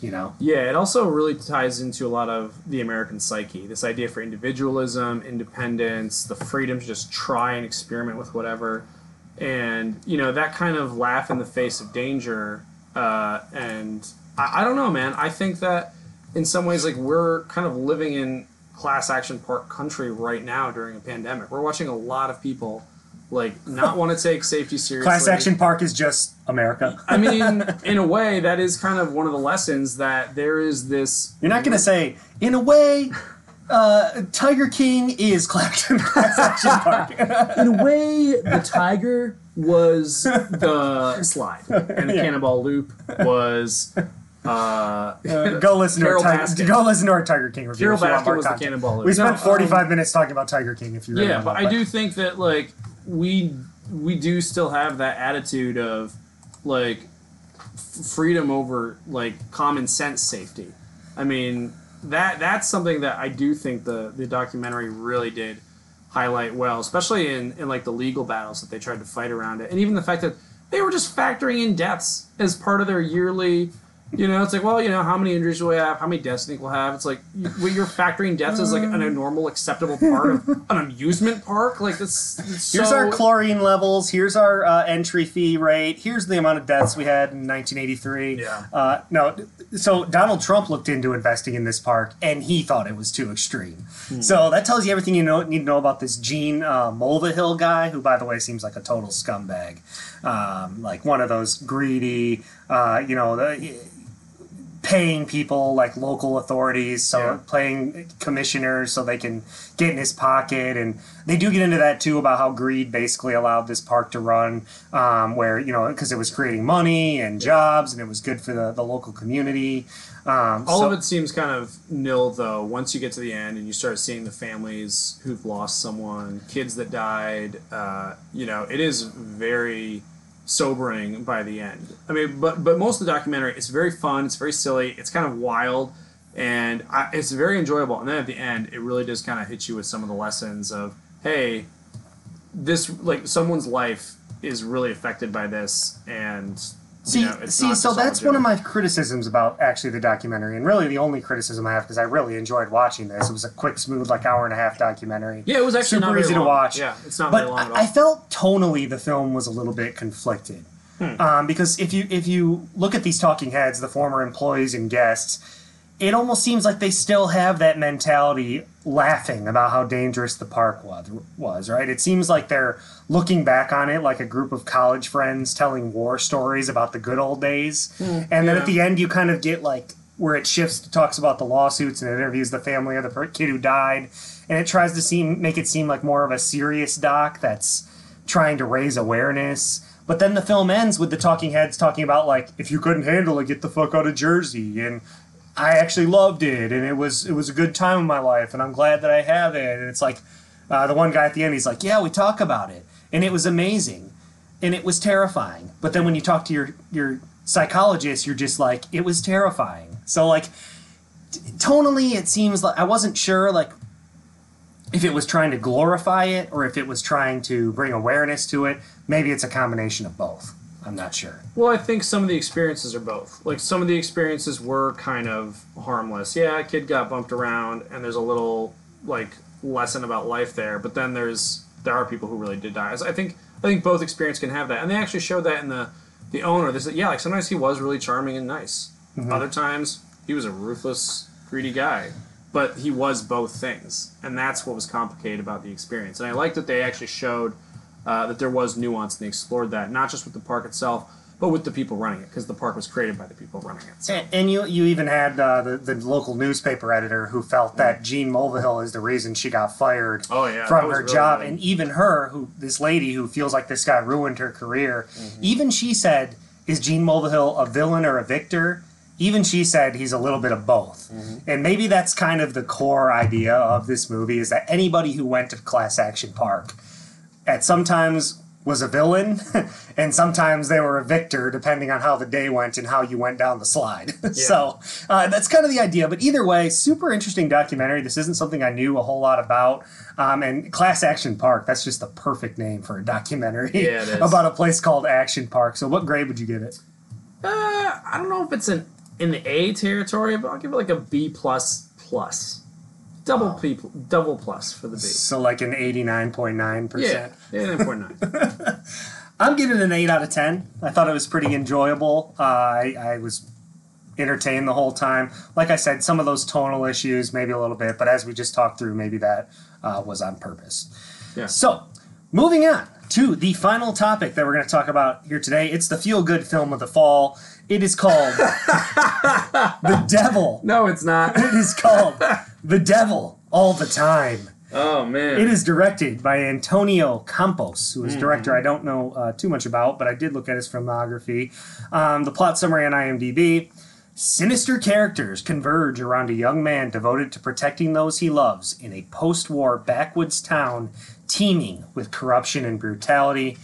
You know, Yeah, it also really ties into a lot of the American psyche. This idea for individualism, independence, the freedom to just try and experiment with whatever. And, you know, that kind of laugh in the face of danger. Uh, and I, I don't know, man. I think that in some ways, like, we're kind of living in class action park country right now during a pandemic. We're watching a lot of people, like, not want to take safety seriously. Class Action Park is just America. I mean, in a way, that is kind of one of the lessons that there is this You're not going to say, in a way, uh, Tiger King is Class Action Park. in a way, the tiger was the slide, and the Yeah. cannonball loop was. Uh, go listen to our Tiger, go listen to our Tiger King review. Carole if you want Baskin more was the cannonball loop. We spent No, 45 um, minutes talking about Tiger King. If you yeah, but to I do think that like we we do still have that attitude of like freedom over like common sense safety. I mean that that's something that I do think the the documentary really did highlight well, especially in in like the legal battles that they tried to fight around it, and even the fact that they were just factoring in deaths as part of their yearly. You know, it's like, well, you know, how many injuries will we have? How many deaths do you think we'll have? It's like you, you're factoring deaths as like an, a normal, acceptable part of an amusement park. Like this. Here's so, our chlorine levels. Here's our uh, entry fee rate. Here's the amount of deaths we had in 1983. Yeah. Uh, no, so Donald Trump looked into investing in this park, and he thought it was too extreme. Hmm. So that tells you everything you know, need to know about this Gene uh, Mulvihill guy, who, by the way, seems like a total scumbag. Um, like one of those greedy, uh, you know, the, paying people like local authorities, so Yeah. paying commissioners so they can get in his pocket, and they do get into that too about how greed basically allowed this park to run, um, where you know because it was creating money and jobs, and it was good for the, the local community. Um, All so- of it seems kind of nil though. Once you get to the end and you start seeing the families who've lost someone, kids that died, uh, you know, it is very sobering by the end. I mean, but but most of the documentary, it's very fun, it's very silly, it's kind of wild, and I, it's very enjoyable. And then at the end, it really does kind of hit you with some of the lessons of, hey, this like someone's life is really affected by this, and See, you know, see, so that's one of my criticisms about actually the documentary, and really the only criticism I have because I really enjoyed watching this. It was a quick, smooth, like hour and a half documentary. Yeah, it was actually super not very easy to watch. Yeah, it's not but very long at all. I, I felt tonally the film was a little bit conflicted Hmm. um, because if you if you look at these talking heads, the former employees and guests, it almost seems like they still have that mentality laughing about how dangerous the park was, was right? It seems like they're looking back on it like a group of college friends telling war stories about the good old days. Hmm. And then yeah. at the end you kind of get like where it shifts to talks about the lawsuits and it interviews the family of the kid who died. And it tries to seem make it seem like more of a serious doc that's trying to raise awareness. But then the film ends with the talking heads talking about like if you couldn't handle it get the fuck out of jersey. And I actually loved it, and it was it was a good time in my life, and I'm glad that I have it. And it's like uh, the one guy at the end, he's like, "Yeah, we talk about it, and it was amazing, and it was terrifying." But then when you talk to your your psychologist, you're just like, "It was terrifying." So like, t- tonally, it seems like I wasn't sure like if it was trying to glorify it or if it was trying to bring awareness to it. Maybe it's a combination of both. I'm not sure. Well, I think some of the experiences are both. Like some of the experiences were kind of harmless. Yeah, a kid got bumped around, and there's a little like lesson about life there. But then there's there are people who really did die. So I think I think both experience can have that, and they actually showed that in the the owner. They said, yeah, like sometimes he was really charming and nice. Mm-hmm. Other times he was a ruthless, greedy guy. But he was both things, and that's what was complicated about the experience. And I like that they actually showed uh, that there was nuance and they explored that, not just with the park itself, but with the people running it, because the park was created by the people running it. So. And, and you you even had uh, the the local newspaper editor who felt that Gene Mulvihill is the reason she got fired Oh, yeah, from her really job, good. and even her who this lady who feels like this guy ruined her career, Mm-hmm. even she said, "Is Gene Mulvihill a villain or a victor?" Even she said he's a little bit of both, Mm-hmm. and maybe that's kind of the core idea of this movie is that anybody who went to Class Action Park at sometimes was a villain and sometimes they were a victor depending on how the day went and how you went down the slide. So uh, that's kind of the idea. But either way super interesting documentary. This isn't something i knew a whole lot about. Um, and class action park that's just the perfect name for a documentary Yeah, it is. about a place called action park. So what grade would you give it? Uh, I don't know if it's in in the A territory, but I'll give it like a B plus plus, double P, double plus for the B. so like an 89.9% Yeah, yeah, nine point nine. I'm giving it an 8 out of 10. I thought it was pretty enjoyable. Uh, I, I was entertained the whole time. Like I said, some of those tonal issues, maybe a little bit, but as we just talked through, maybe that uh, was on purpose. Yeah. So, moving on to the final topic that we're going to talk about here today. It's the feel good film of the fall. It is called The Devil. No, it's not. It is called The Devil All the Time. Oh man. It is directed by Antonio Campos, who is a director I don't know uh, too much about, but I did look at his filmography. Um, the plot summary on IMDb Sinister characters converge around a young man devoted to protecting those he loves in a post war backwoods town teeming with corruption and brutality.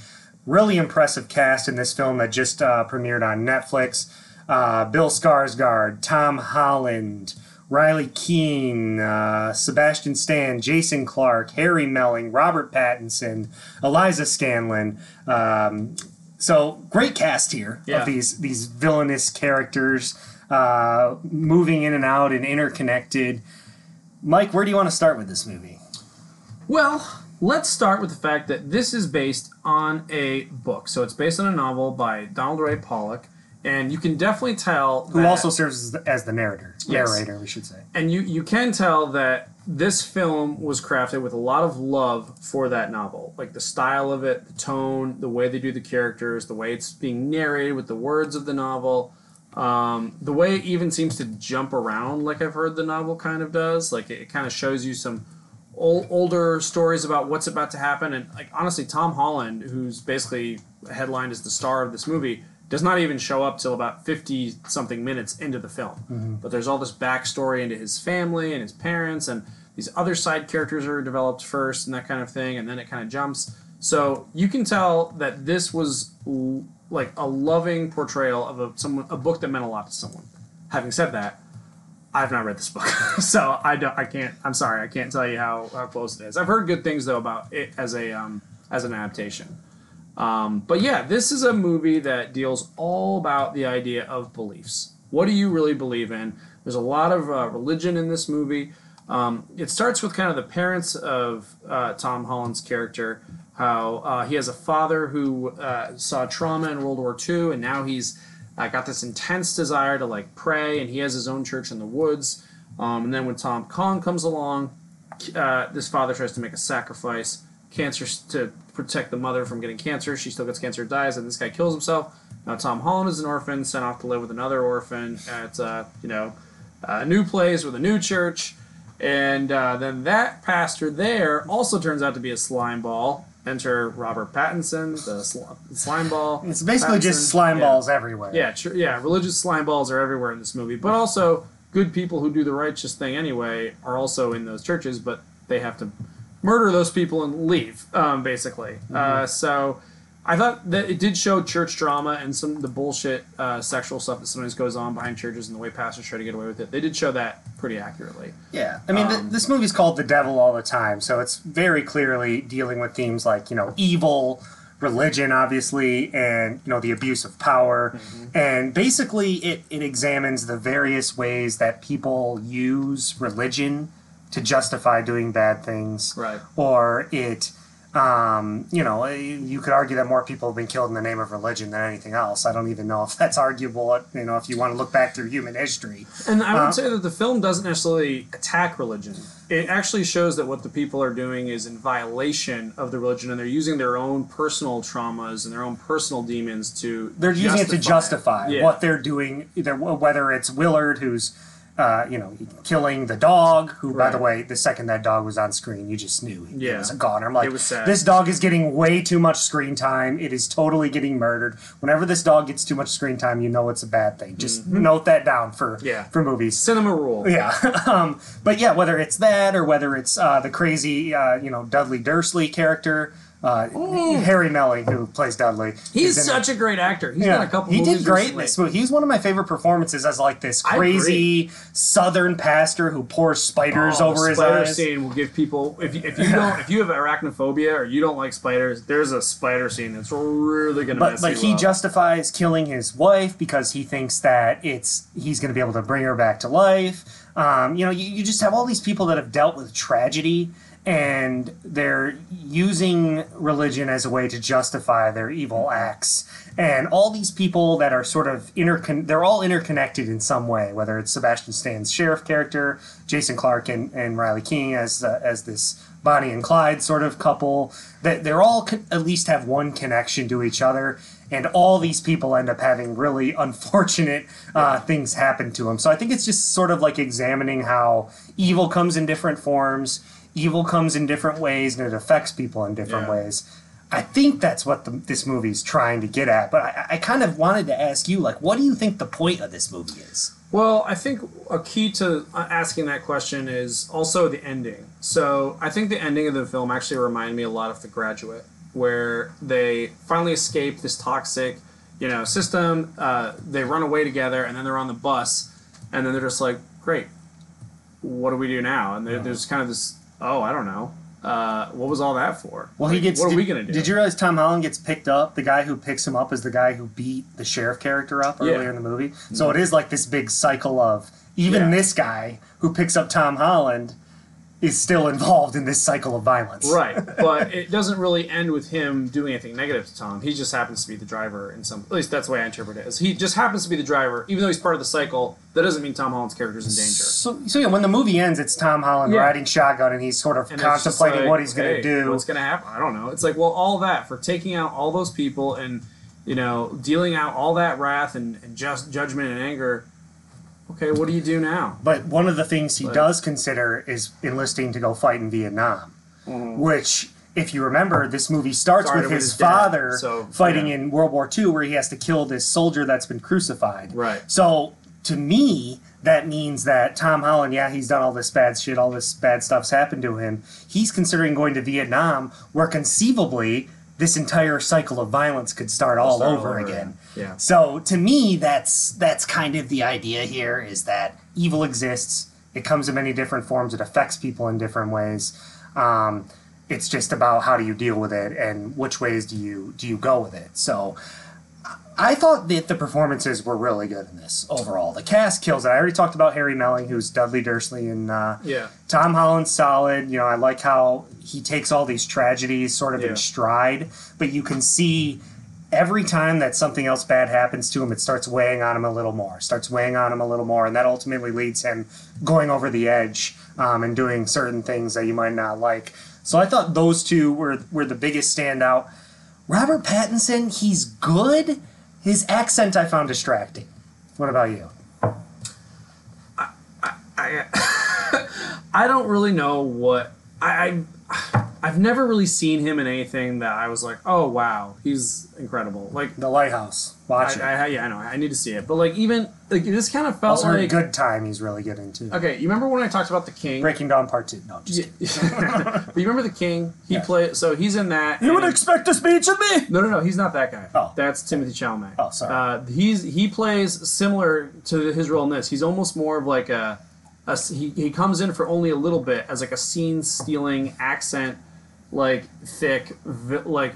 Really impressive cast in this film that just uh, premiered on Netflix. Uh, Bill Skarsgård, Tom Holland, Riley Keane, uh, Sebastian Stan, Jason Clarke, Harry Melling, Robert Pattinson, Eliza Scanlen. Um, so great cast here Yeah. of these these villainous characters uh, moving in and out and interconnected. Mike, where do you want to start with this movie? Well, let's start with the fact that this is based on a book. So it's based on a novel by Donald Ray Pollock, and you can definitely tell Who that- also serves as the, as the narrator, Yes. narrator, we should say. and you you can tell that this film was crafted with a lot of love for that novel like the style of it the tone the way they do the characters the way it's being narrated with the words of the novel um, the way it even seems to jump around like i've heard the novel kind of does like it, kind of shows you some ol- older stories about what's about to happen and like honestly tom holland who's basically headlined as the star of this movie does not even show up till about 50 something minutes into the film but there's all this backstory into his family and his parents and these other side characters are developed first and that kind of thing and then it kind of jumps so you can tell that this was l- like a loving portrayal of a someone a book that meant a lot to someone having said that I've not read this book, so I don't. I can't. I'm sorry. I can't tell you how, how close it is. I've heard good things though about it as a um, as an adaptation. Um, but yeah, this is a movie that deals all about the idea of beliefs. What do you really believe in? There's a lot of uh, religion in this movie. Um, it starts with kind of the parents of uh, Tom Holland's character, how uh, he has a father who uh, saw trauma in World War II, and now he's uh, got this intense desire to like pray, and he has his own church in the woods. Um, and then when Tom Kong comes along, uh, this father tries to make a sacrifice, cancer to protect the mother from getting cancer. She still gets cancer, dies, and this guy kills himself. Now Tom Holland is an orphan, sent off to live with another orphan at uh, you know a new place with a new church, and uh, then that pastor there also turns out to be a slime ball. Enter Robert Pattinson, the sl- slime ball. It's basically Pattinson. just slime Yeah. balls everywhere. Yeah, tr- yeah. Religious slime balls are everywhere in this movie, but also good people who do the righteous thing anyway are also in those churches, but they have to murder those people and leave, um, basically. Uh, so I thought that it did show church drama and some of the bullshit uh, sexual stuff that sometimes goes on behind churches and the way pastors try to get away with it. They did show that pretty accurately. Yeah, I mean, th- Um, this movie's called The Devil all the time, so it's very clearly dealing with themes like you know evil, religion, obviously, and you know the abuse of power, Mm-hmm. and basically it it examines the various ways that people use religion to justify doing bad things, Right. or it. Um, you know, you could argue that more people have been killed in the name of religion than anything else. I don't even know if that's arguable. You know, if you want to look back through human history, And I would Uh, say that the film doesn't necessarily attack religion. It actually shows that what the people are doing is in violation of the religion, and they're using their own personal traumas and their own personal demons to. they're using it to justify Yeah. what they're doing either whether it's willard who's uh, you know killing the dog who by the way the second that dog was on screen you just knew he Yeah. was a goner i'm like It was sad. this dog is getting way too much screen time it is totally getting murdered whenever this dog gets too much screen time you know it's a bad thing just note that down for Mm-hmm. Yeah. for movies Cinema rule. yeah, um, but yeah, whether it's that or whether it's uh, the crazy, uh, you know, Dudley Dursley character, uh, Harry Melling who plays Dudley. He's such a great actor. He's yeah, done a couple he movies did great in this movie. He's one of my favorite performances as like this crazy Southern pastor who pours spiders Oh, over his spider eyes. scene will give people if you, if you don't if you have arachnophobia or you don't like spiders, there's a spider scene that's really gonna But you he up. justifies killing his wife because he thinks that it's he's going to be able to bring her back to life. Um, you know, you, you just have all these people that have dealt with tragedy and they're using religion as a way to justify their evil acts. And all these people that are sort of intercon they're all interconnected in some way, whether it's Sebastian Stan's sheriff character, Jason Clarke and, and Riley King as uh, as this Bonnie and Clyde sort of couple. That they're all con- at least have one connection to each other, and all these people end up having really unfortunate uh, things happen to them. So I think it's just sort of like examining how evil comes in different forms, evil comes in different ways, and it affects people in different Yeah. ways. I think that's what the, this movie's trying to get at. But I, I kind of wanted to ask you, like, what do you think the point of this movie is? Well, I think a key to uh, asking that question is also the ending. So I think the ending of the film actually reminded me a lot of The Graduate, where they finally escape this toxic, you know, system. Uh, they run away together, and then they're on the bus, and then they're just like, "Great, what do we do now?" And there- there's kind of this, "Oh, I don't know, uh, what was all that for?" Well, he gets. What did, are we gonna do? Did you realize Tom Holland gets picked up? The guy who picks him up is the guy who beat the sheriff character up Yeah. Mm-hmm. earlier in the movie. So it is like this big cycle of even Yeah. this guy who picks up Tom Holland is still involved in this cycle of violence. Right, but it doesn't really end with him doing anything negative to Tom. He just happens to be the driver in some. At least that's the way I interpret it. Is he just happens to be the driver, even though he's part of the cycle. That doesn't mean Tom Holland's character's in danger. So, so yeah, when the movie ends, it's Tom Holland Yeah. riding shotgun, and he's sort of And contemplating like, what he's going to do. What's going to happen? I don't know. It's like, well, all that for taking out all those people and you know dealing out all that wrath and, and just judgment and anger. Okay, what do you do now? But one of the things he But- does consider is enlisting to go fight in Vietnam, mm-hmm. which, if you remember, this movie starts with his, his dad, father so, fighting yeah. in World War II, where he has to kill this soldier that's been crucified. Right. So to me, that means that Tom Holland, yeah, he's done all this bad shit, all this bad stuff's happened to him. He's considering going to Vietnam, where conceivably this entire cycle of violence could start all Start over over again. Yeah. So to me, that's that's kind of the idea here is that evil exists. It comes in many different forms. It affects people in different ways. Um, it's just about how do you deal with it and which ways do you do you go with it. So I thought that the performances were really good in this overall. The cast kills it. I already talked about Harry Melling, who's Dudley Dursley, and uh, Yeah. Tom Holland's solid. You know, I like how he takes all these tragedies sort of Yeah. in stride, but you can see every time that something else bad happens to him, it starts weighing on him a little more, starts weighing on him a little more, and that ultimately leads him going over the edge um, and doing certain things that you might not like. So I thought those two were were the biggest standout. Robert Pattinson, he's good. His accent I found distracting. What about you? I, I I don't really know what I, I I've never really seen him in anything that I was like, oh wow, he's incredible. Like The Lighthouse. Watch I, it. I, yeah, I know. I need to see it. But like even like this kind of felt also, like a Good Time. He's really good in too. okay. You remember when I talked about the King? Breaking Dawn Part Two. No, just Yeah. but you remember the King? He Yeah. played. So he's in that. You would expect a speech of me. No, no, no. He's not that guy. Oh. That's Timothy Chalamet. Oh, sorry. Uh, he's he plays similar to his role in this. He's almost more of like a. he, he comes in for only a little bit as like a scene stealing accent, like thick, vi- like,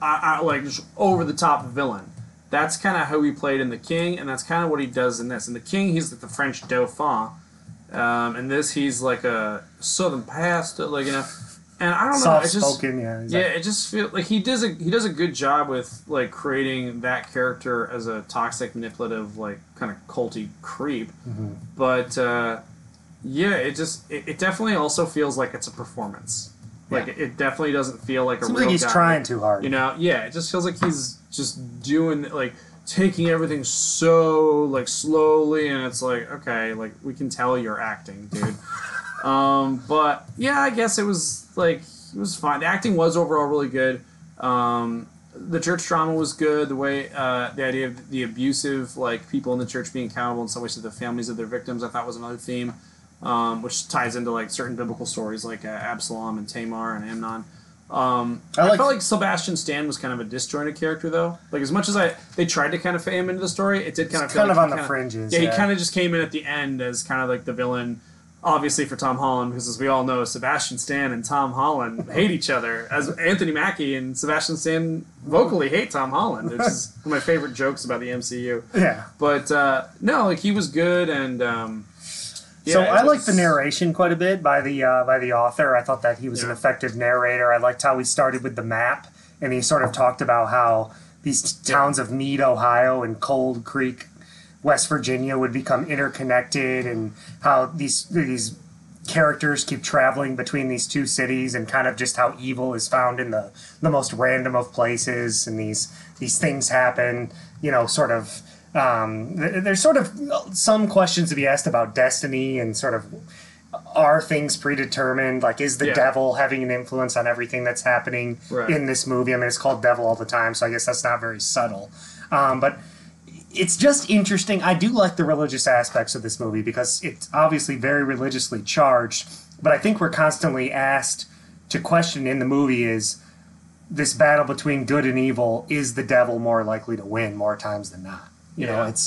uh, uh, like just over the top villain. That's kind of how he played in The King, and that's kind of what he does in this. In The King, he's like the French Dauphin. Um, in this, he's like a Southern pastor, like you know. And I don't know. It just. Yeah. he's yeah, it just feels like he does a he does a good job with like creating that character as a toxic, manipulative, like kind of culty creep. Mm-hmm. But uh, yeah, it just it, it definitely also feels like it's a performance. Like Yeah. it, it definitely doesn't feel like a Seems real like he's guy. trying too hard. You know, yeah, it just feels like he's just doing like taking everything so like slowly, and it's like okay, like we can tell you're acting, dude. um, but yeah, I guess it was like it was fine. The acting was overall really good. Um, the church drama was good. The way uh, the idea of the abusive like people in the church being accountable in some ways to the families of their victims, I thought was another theme, um, which ties into like certain biblical stories like uh, Absalom and Tamar and Amnon. Um, I I, felt like Sebastian Stan was kind of a disjointed character though. Like as much as I they tried to kind of fit him into the story, it did kind of feel kind like of on the kinda- fringes. Yeah, Yeah, he kind of just came in at the end as kind of like the villain. Obviously for Tom Holland, because as we all know, Sebastian Stan and Tom Holland hate each other. As Anthony Mackie and Sebastian Stan vocally hate Tom Holland, which is one of my favorite jokes about the MCU. yeah. But uh, no, like he was good, and um, yeah, so I like the narration quite a bit by the uh, by the author. I thought that he was an effective narrator. I liked how he started with the map, and he sort of talked about how these towns of Meade, Ohio, and Coal Creek, West Virginia, would become interconnected, and how these these characters keep traveling between these two cities, and kind of just how evil is found in the the most random of places, and these these things happen. You know, sort of. Um, there's sort of some questions to be asked about destiny and sort of are things predetermined? Like, is the Yeah. devil having an influence on everything that's happening Right. in this movie? I mean, it's called Devil all the time, so I guess that's not very subtle. Um, but it's just interesting. I do like the religious aspects of this movie because it's obviously very religiously charged. But I think we're constantly asked to question in the movie is this battle between good and evil is the devil more likely to win more times than not you know it's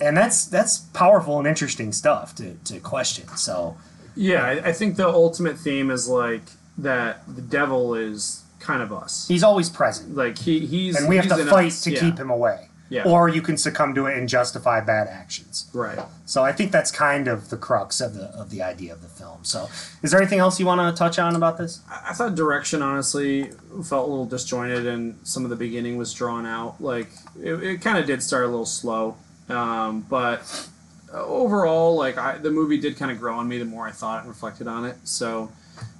and that's that's powerful and interesting stuff to, to question so Yeah, I, I think the ultimate theme is like that the devil is kind of us. he's always present Like he he's and we have to fight us. to Yeah. keep him away Yeah. or you can succumb to it and justify bad actions right. so i think that's kind of the crux of the of the idea of the film so is there anything else you want to touch on about this I thought direction honestly felt a little disjointed, and some of the beginning was drawn out. Like it, it kind of did start a little slow, um, but overall, like I, the movie did kind of grow on me the more I thought and reflected on it. So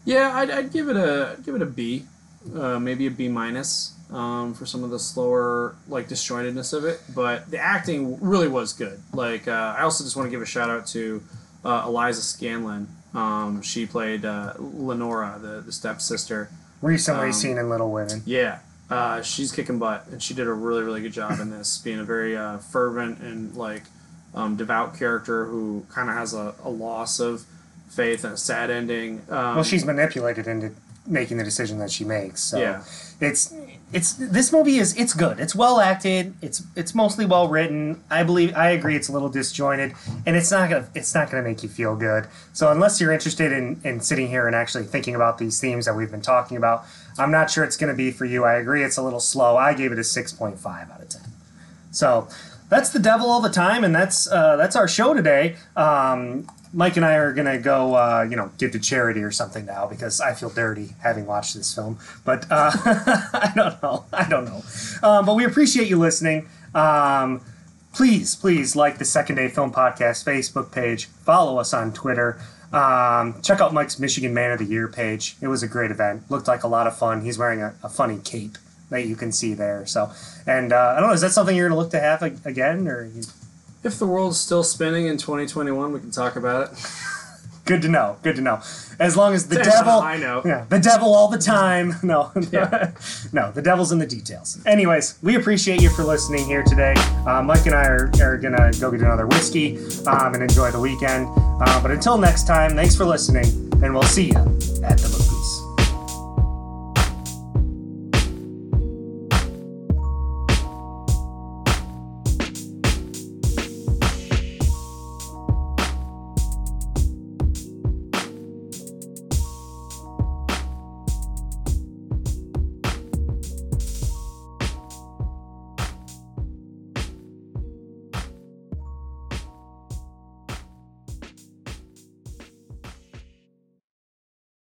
yeah, I'd, I'd give it a I'd give it a B, uh, maybe a B minus. Um, for some of the slower like disjointedness of it, but the acting really was good. Like uh, I also just want to give a shout out to uh, Eliza Scanlen. Um, she played uh, Lenora, the, the stepsister. recently Um, seen in little women Yeah, uh, she's kicking butt, and she did a really, really good job in this, being a very uh, fervent and like um, devout character who kind of has a, a loss of faith and a sad ending. Um, well she's manipulated into making the decision that she makes so Yeah. it's it's this movie is it's good. It's well acted. It's it's mostly well written. I believe i agree it's a little disjointed and it's not gonna it's not gonna make you feel good. So unless you're interested in in sitting here and actually thinking about these themes that we've been talking about i'm not sure it's gonna be for you. I agree it's a little slow. I gave it a 6.5 out of 10 so that's the devil all the time, and that's uh, that's our show today. Um, Mike and I are gonna go, uh, you know, give to charity or something now because I feel dirty having watched this film. But uh, I don't know. I don't know. Um, but we appreciate you listening. Um, please, please like the Second Day Film Podcast Facebook page. Follow us on Twitter. Um, check out Mike's Michigan Man of the Year page. It was a great event. Looked like a lot of fun. He's wearing a, a funny cape that you can see there. So, and uh, I don't know, is that something you're going to look to have again, or you, If the world's still spinning in 2021, we can talk about it. good to know? Good to know. As long as the devil, I know. yeah, the devil all the time. No, Yeah. no, the devil's in the details. Anyways, we appreciate you for listening here today. Uh, Mike and I are, are gonna go get another whiskey um, and enjoy the weekend. Uh, but until next time, thanks for listening, and we'll see you at the movies.